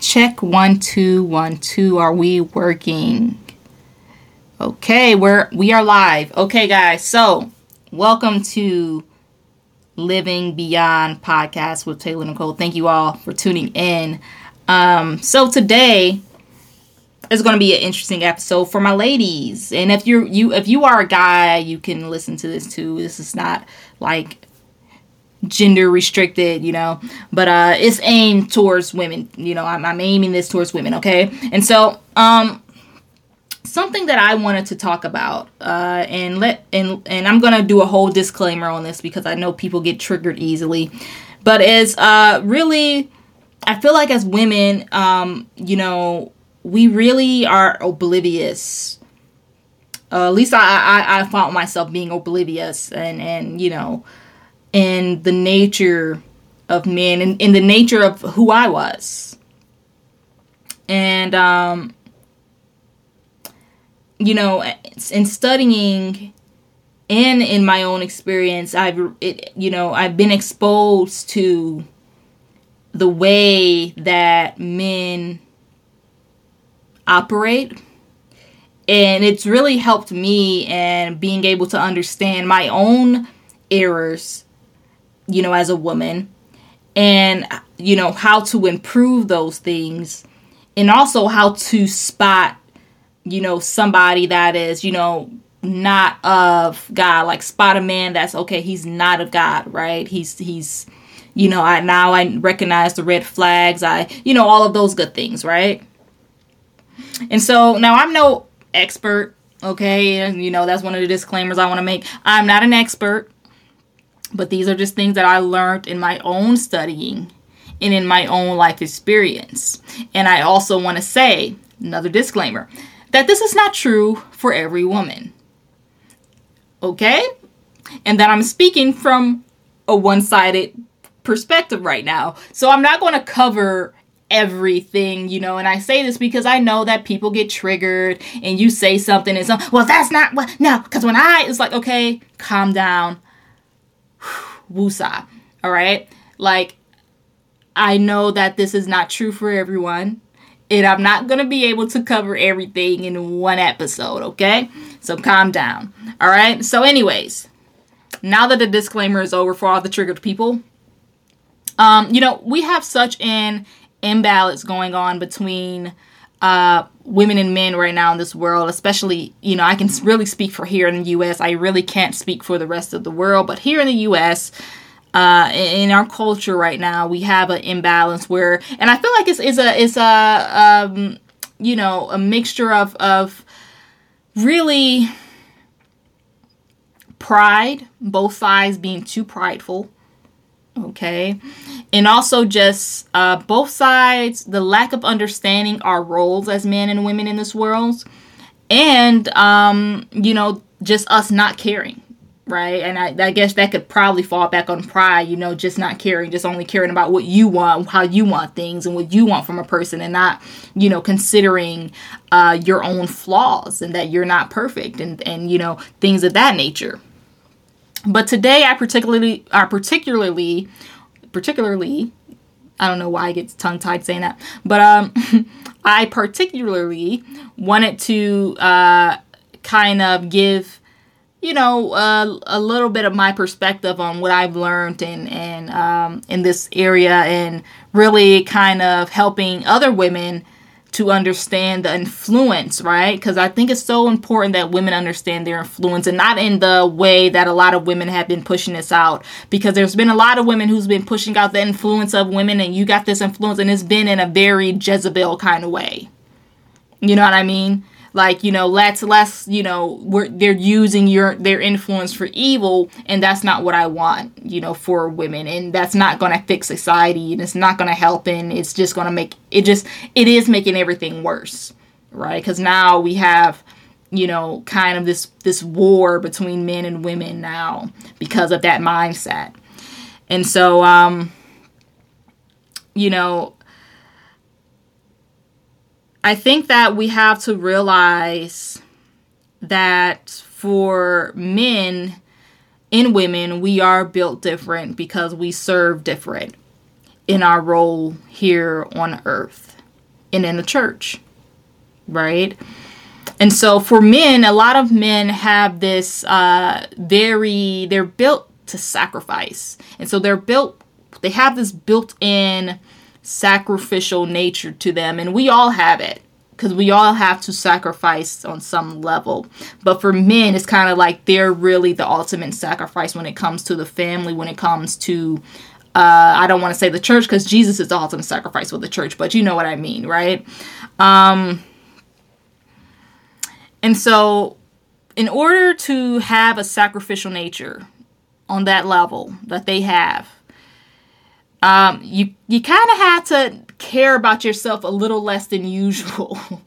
Check one two one two. Are we working? Okay, we're we are live. Okay, guys. So welcome to Living Beyond podcast with Taylor Nicole. Thank you all for tuning in. Um, so today is going to be an interesting episode for my ladies. And if you're you if you are a guy, you can listen to this too. This is not like gender restricted, you know, but uh it's aimed towards women. You know, I'm, I'm aiming this towards women, okay? And so, um something that I wanted to talk about, uh, and let and and I'm gonna do a whole disclaimer on this because I know people get triggered easily, but is uh really, I feel like as women, um, you know, we really are oblivious. Uh, at least I, I I found myself being oblivious and and you know in the nature of men and in the nature of who I was. And um you know, in studying and in my own experience, I've it, you know, I've been exposed to the way that men operate and it's really helped me and being able to understand my own errors you know, as a woman and, you know, how to improve those things and also how to spot, you know, somebody that is, you know, not of God, like spot a man that's okay, he's not of God, right? He's, he's, you know, I now I recognize the red flags, I, you know, all of those good things, right? And so now I'm no expert, okay? And, you know, that's one of the disclaimers I want to make. I'm not an expert. But these are just things that I learned in my own studying and in my own life experience. And I also want to say, another disclaimer, that this is not true for every woman. Okay? And that I'm speaking from a one sided perspective right now. So I'm not going to cover everything, you know, and I say this because I know that people get triggered and you say something and so, well, that's not what, no, because when I, it's like, okay, calm down woosah. All right. Like, I know that this is not true for everyone. And I'm not going to be able to cover everything in one episode, okay? So calm down. All right? So, anyways, now that the disclaimer is over for all the triggered people, um, you know, we have such an imbalance going on between uh, women and men right now in this world, especially, you know, I can really speak for here in the US. I really can't speak for the rest of the world, but here in the US, uh, in our culture right now, we have an imbalance where, and I feel like it's, it's a, it's a, um, you know, a mixture of, of really pride, both sides being too prideful, okay. And also just uh, both sides the lack of understanding our roles as men and women in this world. And um, you know just us not caring right? And I, I, guess that could probably fall back on pride you know just not caring just only caring about what you want how you want things and what you want from a person and not you know considering uh, your own flaws and that you're not perfect and and you know things of that nature but today i particularly i particularly particularly I don't know why I get tongue tied saying that, but um, I particularly wanted to uh, kind of give, you know, uh, a little bit of my perspective on what I've learned and in um, in this area, and really kind of helping other women to understand the influence, right? Because I think it's so important that women understand their influence and not in the way that a lot of women have been pushing this out. Because there's been a lot of women who's been pushing out the influence of women, and you got this influence, and it's been in a very Jezebel kind of way. You know what I mean? Like you know let's let's you know we're, they're using your their influence for evil and that's not what i want you know for women. And that's not going to fix society and it's not going to help and it's just going to make it just it is making everything worse right? Because now we have you know kind of this this war between men and women now because of that mindset. And so um you know I think that we have to realize that for men and women, we are built different because we serve different in our role here on earth. and in the church, right? And so for men, a lot of men have this uh, very, they're built to sacrifice. And so they're built, they have this built in sacrificial nature to them. And we all have it because we all have to sacrifice on some level. But for men, it's kind of like they're really the ultimate sacrifice when it comes to the family, when it comes to, uh, I don't want to say the church because Jesus is the ultimate sacrifice for the church, but you know what I mean, right? Um, and so, in order to have a sacrificial nature on that level that they have, um, you you kind of have to care about yourself a little less than usual.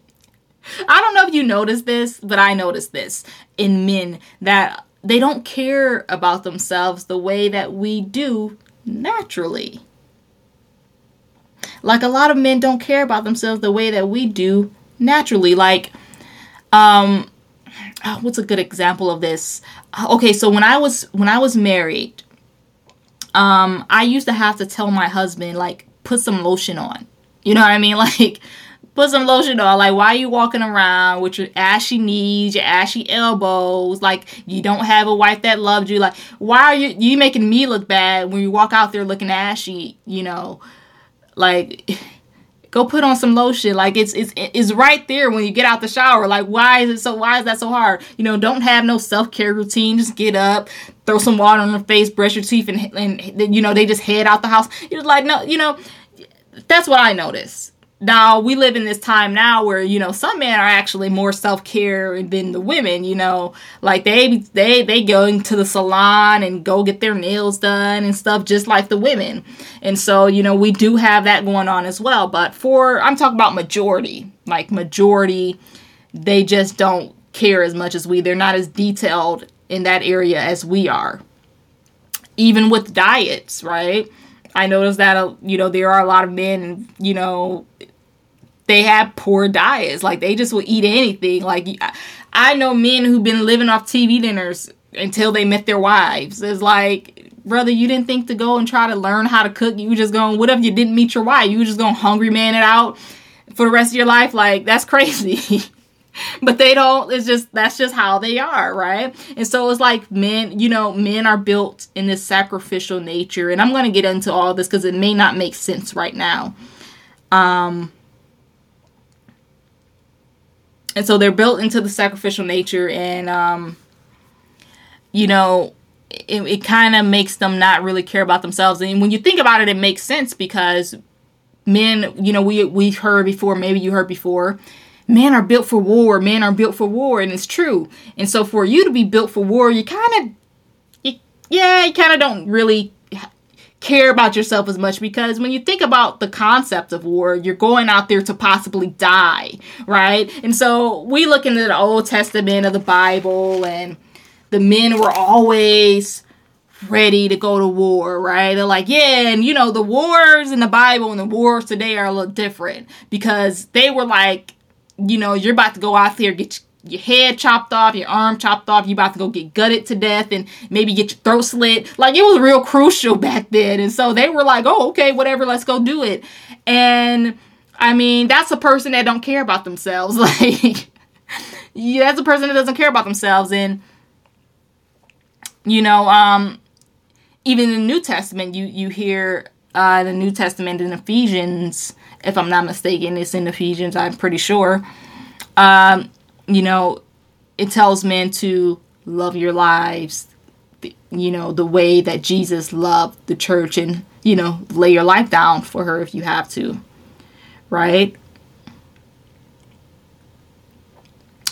I don't know if you noticed this, but I noticed this in men that they don't care about themselves the way that we do naturally. Like a lot of men don't care about themselves the way that we do naturally. Like, um, oh, what's a good example of this? Okay, so when I was when I was married, um, I used to have to tell my husband like put some lotion on. You know what I mean? Like put some lotion on. Like why are you walking around with your ashy knees, your ashy elbows? Like you don't have a wife that loved you. Like why are you you making me look bad when you walk out there looking ashy? You know, like go put on some lotion. Like it's it's it's right there when you get out the shower. Like why is it so why is that so hard? You know don't have no self-care routine. Just get up throw some water on your face brush your teeth and and you know they just head out the house. You're like no you know that's what i notice now we live in this time now where you know some men are actually more self-care than the women you know? Like they they they go into the salon and go get their nails done and stuff just like the women. And so you know we do have that going on as well. But for i'm talking about majority. Like majority they just don't care as much as we. They're not as detailed in that area as we are. Even with diets right? I noticed that uh, you know there are a lot of men, you know, they have poor diets. Like they just will eat anything. Like I know men who've been living off TV dinners until they met their wives. It's like, brother, you didn't think to go and try to learn how to cook. You just going, what if you didn't meet your wife? You just going hungry man it out for the rest of your life? Like that's crazy. but they don't it's just that's just how they are right and so it's like men you know men are built in this sacrificial nature and i'm going to get into all this because it may not make sense right now um and so they're built into the sacrificial nature and um you know it, it kind of makes them not really care about themselves. And when you think about it it makes sense because men you know we we've heard before maybe you heard before men are built for war men are built for war and it's true. And so for you to be built for war you kind of yeah you kind of don't really care about yourself as much because when you think about the concept of war, you're going out there to possibly die, right? And so we look into the Old Testament of the Bible, and the men were always ready to go to war, right? They're like, yeah, and you know, the wars in the Bible and the wars today are a little different because they were like, you know, you're about to go out there get your head chopped off, your arm chopped off, you about to go get gutted to death and maybe get your throat slit. Like it was real crucial back then. And so they were like, oh, okay, whatever, let's go do it. And I mean, that's a person that don't care about themselves. Like, yeah, that's a person that doesn't care about themselves. And, you know, um, even in the New Testament, you, you hear uh, the New Testament in Ephesians, if I'm not mistaken, it's in Ephesians, I'm pretty sure. Um, you know, it tells men to love your lives, you know, the way that Jesus loved the church and, you know, lay your life down for her if you have to. Right?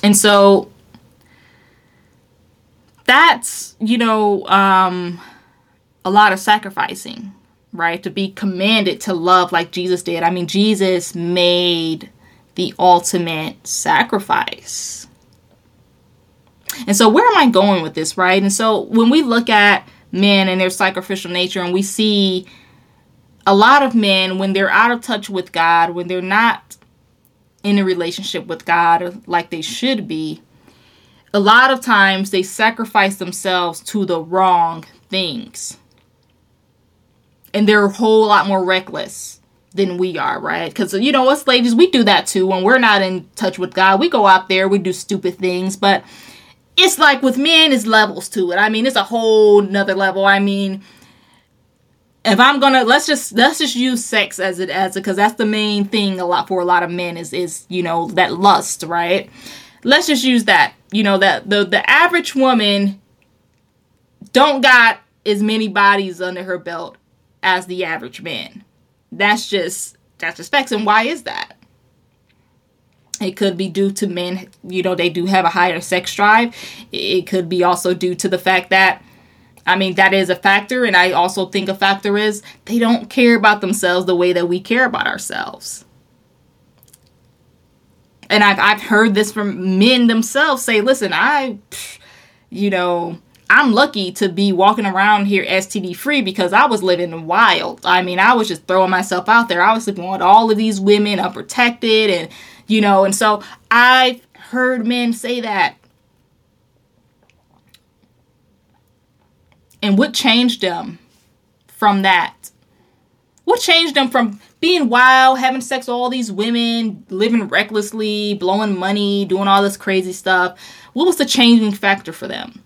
And so that's, you know, um, a lot of sacrificing, right? To be commanded to love like Jesus did. I mean, Jesus made the ultimate sacrifice. And so, where am I going with this, right? And so, when we look at men and their sacrificial nature, and we see a lot of men, when they're out of touch with God, when they're not in a relationship with God like they should be, a lot of times they sacrifice themselves to the wrong things. And they're a whole lot more reckless than we are, right? Because, you know, us ladies, we do that too. When we're not in touch with God, we go out there, we do stupid things. But it's like with men, it's levels to it. I mean, it's a whole nother level. I mean, if I'm gonna let's just let's just use sex as it as because that's the main thing a lot for a lot of men is is you know that lust, right? Let's just use that. You know that the the average woman don't got as many bodies under her belt as the average man. That's just that's just facts. And why is that? It could be due to men, you know, they do have a higher sex drive. It could be also due to the fact that, I mean, that is a factor. And I also think a factor is they don't care about themselves the way that we care about ourselves. And I've, I've heard this from men themselves say, listen, I, you know, I'm lucky to be walking around here STD free because I was living wild. I mean, I was just throwing myself out there. I was sleeping with all of these women unprotected and, you know, and so I've heard men say that. And what changed them from that? What changed them from being wild, having sex with all these women, living recklessly, blowing money, doing all this crazy stuff? What was the changing factor for them?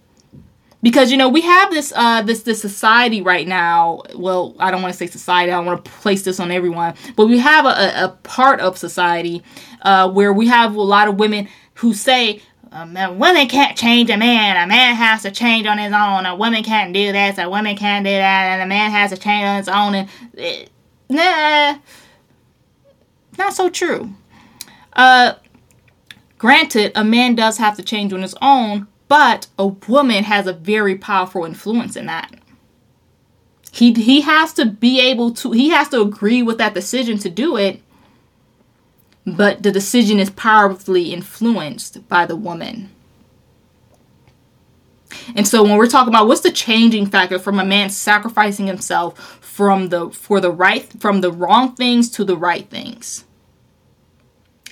Because you know we have this uh this this society right now well i don't want to say society i don't want to place this on everyone but we have a, a part of society uh where we have a lot of women who say um, women can't change a man. A man has to change on his own. A woman can't do this. A woman can't do that. And a man has to change on his own. And it, nah, not so true. Uh, granted, a man does have to change on his own, but a woman has a very powerful influence in that. He he has to be able to he has to agree with that decision to do it. But the decision is powerfully influenced by the woman. And so when we're talking about what's the changing factor from a man sacrificing himself from the for the right from the wrong things to the right things.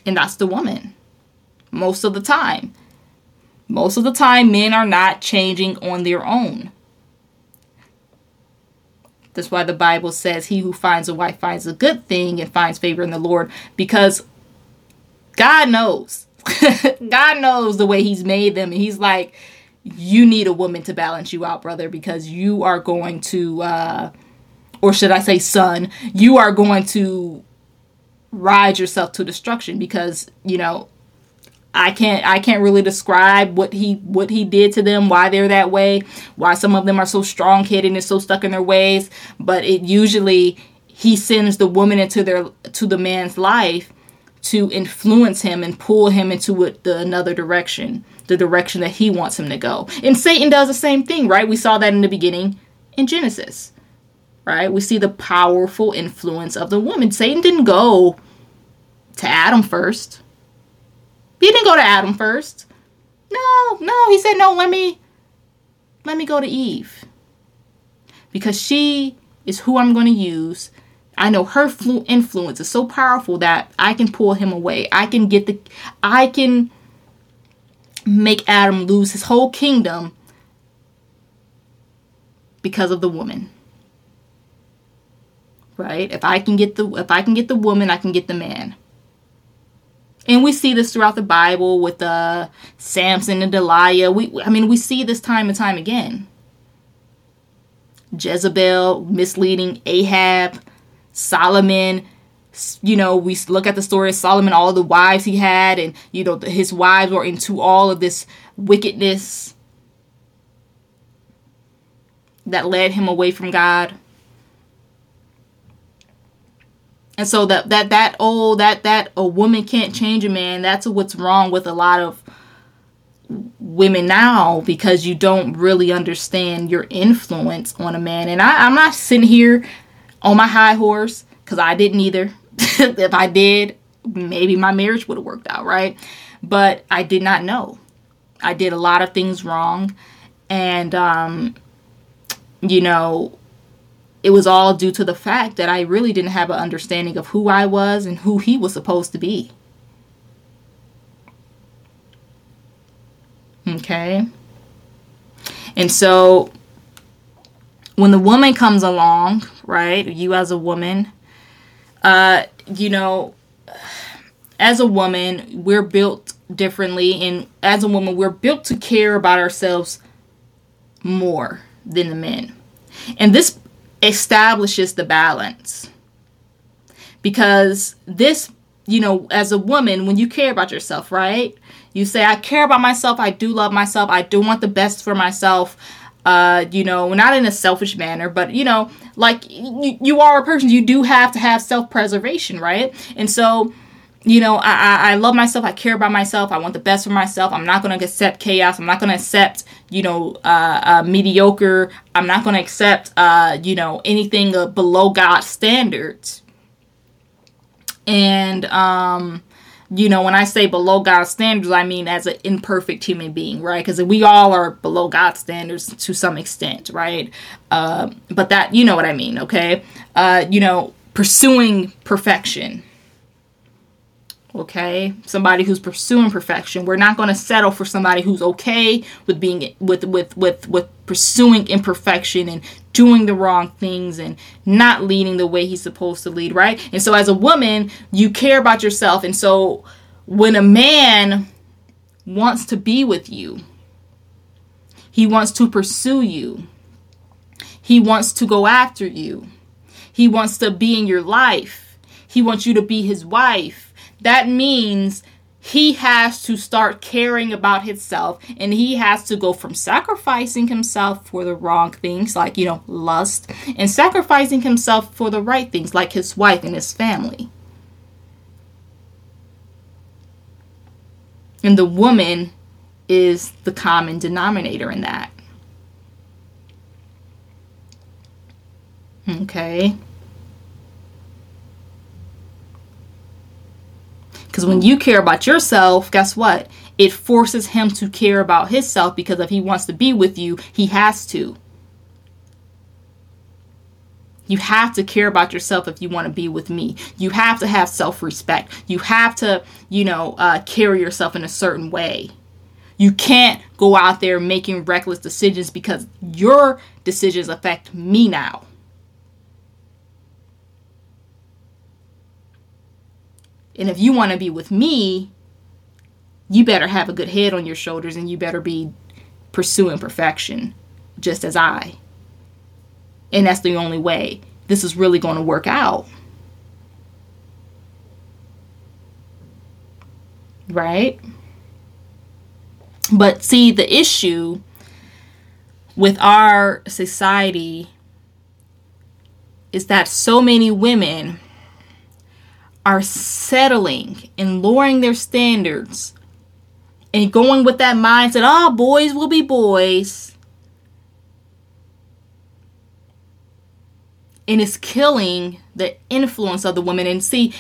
And that's the woman. Most of the time. Most of the time, men are not changing on their own. That's why the Bible says, He who finds a wife finds a good thing and finds favor in the Lord, because God knows. God knows the way He's made them. And He's like, You need a woman to balance you out, brother, because you are going to, uh, or should I say, son, you are going to ride yourself to destruction because, you know, I can't I can't really describe what he what he did to them, why they're that way, why some of them are so strong headed and so stuck in their ways. But it usually he sends the woman into their to the man's life to influence him and pull him into a, the, another direction, the direction that he wants him to go. And Satan does the same thing, right? We saw that in the beginning in Genesis, right? We see the powerful influence of the woman. Satan didn't go to Adam first he didn't go to Adam first. No, no, he said, no, let me let me go to Eve. Because she is who I'm going to use. I know her flu- influence is so powerful that I can pull him away. I can get the I can make Adam lose his whole kingdom because of the woman. Right? If I can get the if I can get the woman, I can get the man. And we see this throughout the Bible with uh, Samson and Delilah. We, I mean, we see this time and time again. Jezebel misleading Ahab, Solomon. You know, we look at the story of Solomon, all the wives he had, and, you know, his wives were into all of this wickedness that led him away from God. And so that that that oh that that a woman can't change a man. That's what's wrong with a lot of women now because you don't really understand your influence on a man. And I, I'm not sitting here on my high horse because I didn't either. if I did, maybe my marriage would have worked out, right? But I did not know. I did a lot of things wrong. And, um, you know, it was all due to the fact that I really didn't have an understanding of who I was and who he was supposed to be. Okay. And so when the woman comes along, right, you as a woman, uh, you know, as a woman, we're built differently, and as a woman, we're built to care about ourselves more than the men. And this establishes the balance. Because this, you know, as a woman, when you care about yourself, right? You say, I care about myself, I do love myself, I do want the best for myself. Uh, you know, not in a selfish manner, but you know, like you, are a person, you do have to have self preservation, right? And so, you know, I, I, I love myself. I care about myself. I want the best for myself. I'm not going to accept chaos. I'm not going to accept, you know, uh, uh, mediocre. I'm not going to accept, uh, you know, anything below God's standards. And, um, you know, when I say below God's standards, I mean as an imperfect human being, right? Because we all are below God's standards to some extent, right? Uh, but that, you know what I mean, okay? Uh, you know, pursuing perfection okay? Somebody who's pursuing perfection. We're not going to settle for somebody who's okay with being with with with with pursuing imperfection and doing the wrong things and not leading the way he's supposed to lead right? And so as a woman you care about yourself. And so when a man wants to be with you he wants to pursue you. He wants to go after you. He wants to be in your life. He wants you to be his wife that means he has to start caring about himself and he has to go from sacrificing himself for the wrong things like you know lust and sacrificing himself for the right things like his wife and his family. And the woman is the common denominator in that. Okay Because when you care about yourself, guess what? It forces him to care about himself because if he wants to be with you, he has to. You have to care about yourself if you want to be with me. You have to have self respect. You have to, you know, uh, carry yourself in a certain way. You can't go out there making reckless decisions because your decisions affect me now. And if you want to be with me, you better have a good head on your shoulders and you better be pursuing perfection just as I. And that's the only way this is really going to work out. Right? But see, the issue with our society is that so many women are settling and lowering their standards and going with that mindset, oh, boys will be boys. And it's killing the influence of the women. And see,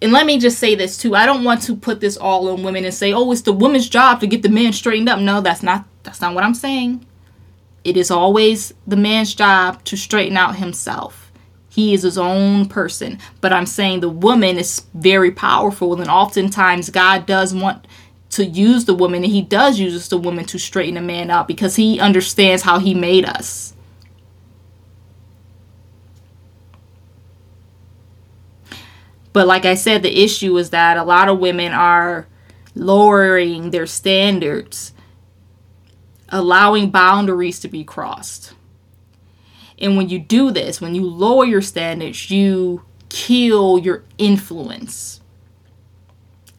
and let me just say this too. I don't want to put this all on women and say, oh, it's the woman's job to get the men straightened up. No, that's not that's not what I'm saying. It is always the man's job to straighten out himself. He is his own person. But I'm saying the woman is very powerful, and oftentimes God does want to use the woman, and He does use the woman to straighten a man out because He understands how He made us. But like I said, the issue is that a lot of women are lowering their standards, allowing boundaries to be crossed. And when you do this, when you lower your standards, you kill your influence.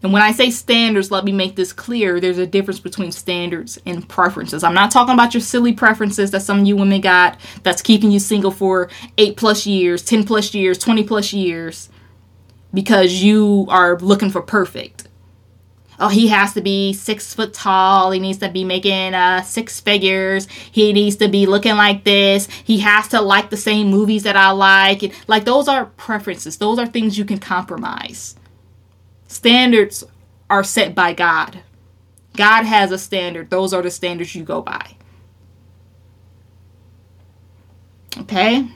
And when I say standards, let me make this clear. There's a difference between standards and preferences. I'm not talking about your silly preferences that some of you women got that's keeping you single for eight plus years, 10 plus years, 20 plus years because you are looking for perfect oh, he has to be six foot tall. He needs to be making uh, six figures. He needs to be looking like this. He has to like the same movies that I like. Like, those are preferences, those are things you can compromise. Standards are set by God. God has a standard. Those are the standards you go by. Okay?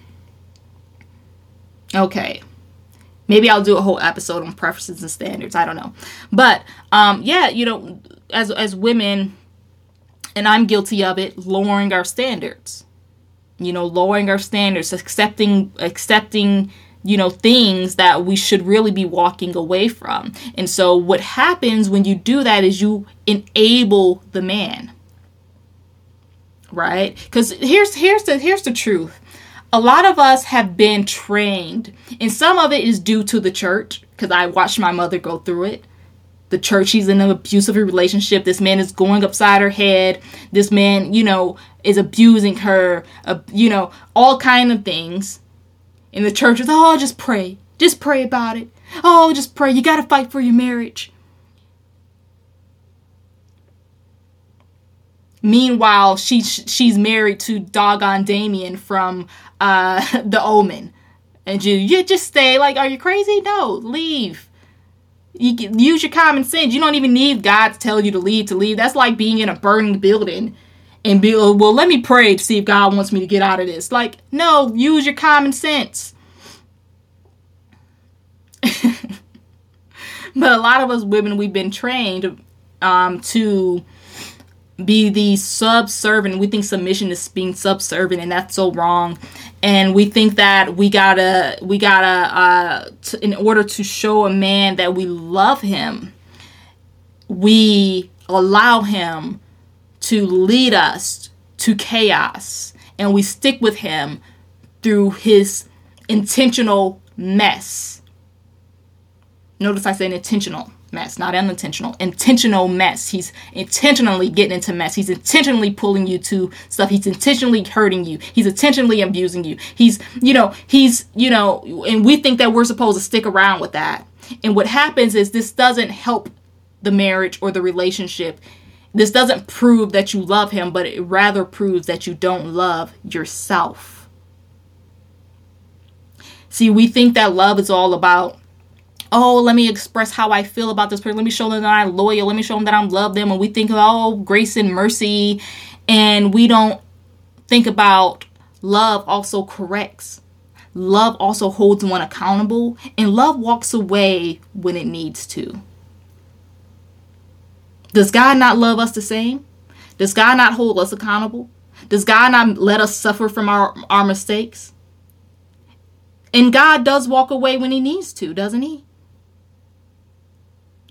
Okay. Maybe I'll do a whole episode on preferences and standards. I don't know. But um, yeah, you know, as as women, and I'm guilty of it, lowering our standards. You know, lowering our standards, accepting accepting you know, things that we should really be walking away from. And so, what happens when you do that is you enable the man. Right? Because here's here's the here's the truth. A lot of us have been trained, and some of it is due to the church, because I watched my mother go through it. The church, she's in an abusive relationship. This man is going upside her head. This man, you know, is abusing her, uh, you know, all kind of things in the churches, oh, just pray. Just pray about it. Oh, just pray. You got to fight for your marriage. Meanwhile, she's she's married to doggone Damien from uh, The Omen, and you you just stay like, are you crazy? No, leave. You use your common sense. You don't even need God to tell you to leave. To leave. That's like being in a burning building and be uh, well let me pray to see if god wants me to get out of this like no use your common sense but a lot of us women we've been trained um, to be the subservient. We think submission is being subservient and that's so wrong. And we think that we gotta we gotta uh, t- in order to show a man that we love him we allow him to lead us to chaos and we stick with him through his intentional mess. Notice I said intentional mess, not unintentional. Intentional mess. He's intentionally getting into mess. He's intentionally pulling you to stuff. He's intentionally hurting you. He's intentionally abusing you. He's, you know, he's, you know, and we think that we're supposed to stick around with that. And what happens is this doesn't help the marriage or the relationship. This doesn't prove that you love him, but it rather proves that you don't love yourself. See, we think that love is all about, oh, let me express how I feel about this person. Let me show them that I'm loyal. Let me show them that I'm love them. And we think of, oh, grace and mercy. And we don't think about love also corrects. Love also holds one accountable. And love walks away when it needs to. Does God not love us the same? Does God not hold us accountable? Does God not let us suffer from our, our mistakes? And God does walk away when he needs to, doesn't he?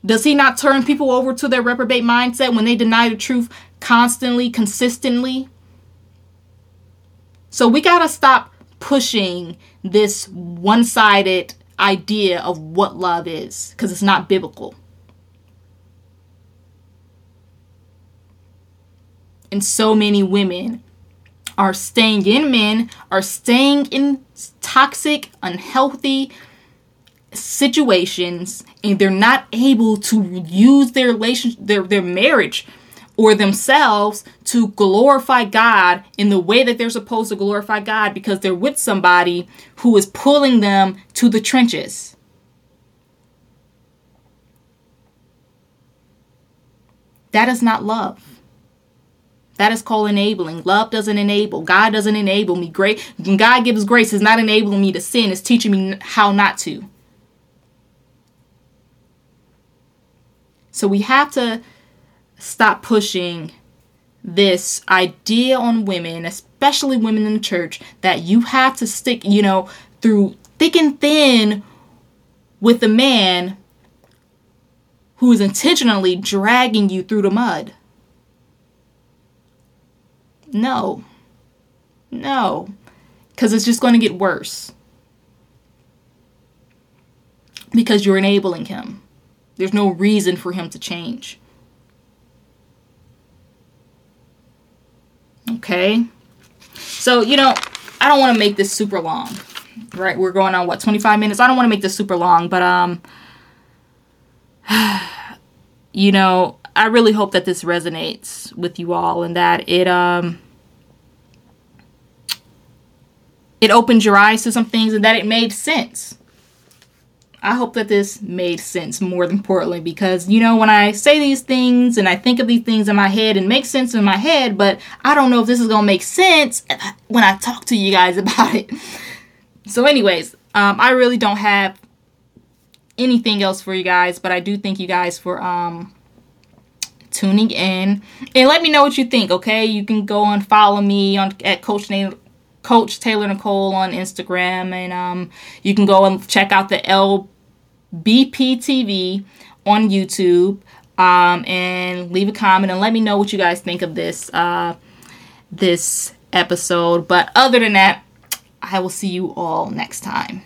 Does he not turn people over to their reprobate mindset when they deny the truth constantly, consistently? So we got to stop pushing this one sided idea of what love is because it's not biblical. and so many women are staying in men, are staying in toxic, unhealthy situations, and they're not able to use their relation their, their marriage or themselves to glorify God in the way that they're supposed to glorify God because they're with somebody who is pulling them to the trenches. That is not love. That is called enabling. Love doesn't enable. God doesn't enable me. Great. When God gives grace, is not enabling me to sin. It's teaching me how not to. So we have to stop pushing this idea on women, especially women in the church, that you have to stick, you know, through thick and thin with a man who is intentionally dragging you through the mud. No. No. Because it's just going to get worse. Because you're enabling him. There's no reason for him to change. Okay? So, you know, I don't want to make this super long. Right? We're going on what 25 minutes. I don't want to make this super long, but um you know, I really hope that this resonates with you all and that it um it opened your eyes to some things and that it made sense. I hope that this made sense more importantly because you know when I say these things and I think of these things in my head and make sense in my head, but I don't know if this is gonna make sense when I talk to you guys about it. So, anyways, um, I really don't have anything else for you guys, but I do thank you guys for um tuning in and let me know what you think okay you can go and follow me on at coach nate Coach Taylor Nicole on Instagram, and um, you can go and check out the LBPTV on YouTube. Um, and leave a comment and let me know what you guys think of this uh, this episode. But other than that, I will see you all next time.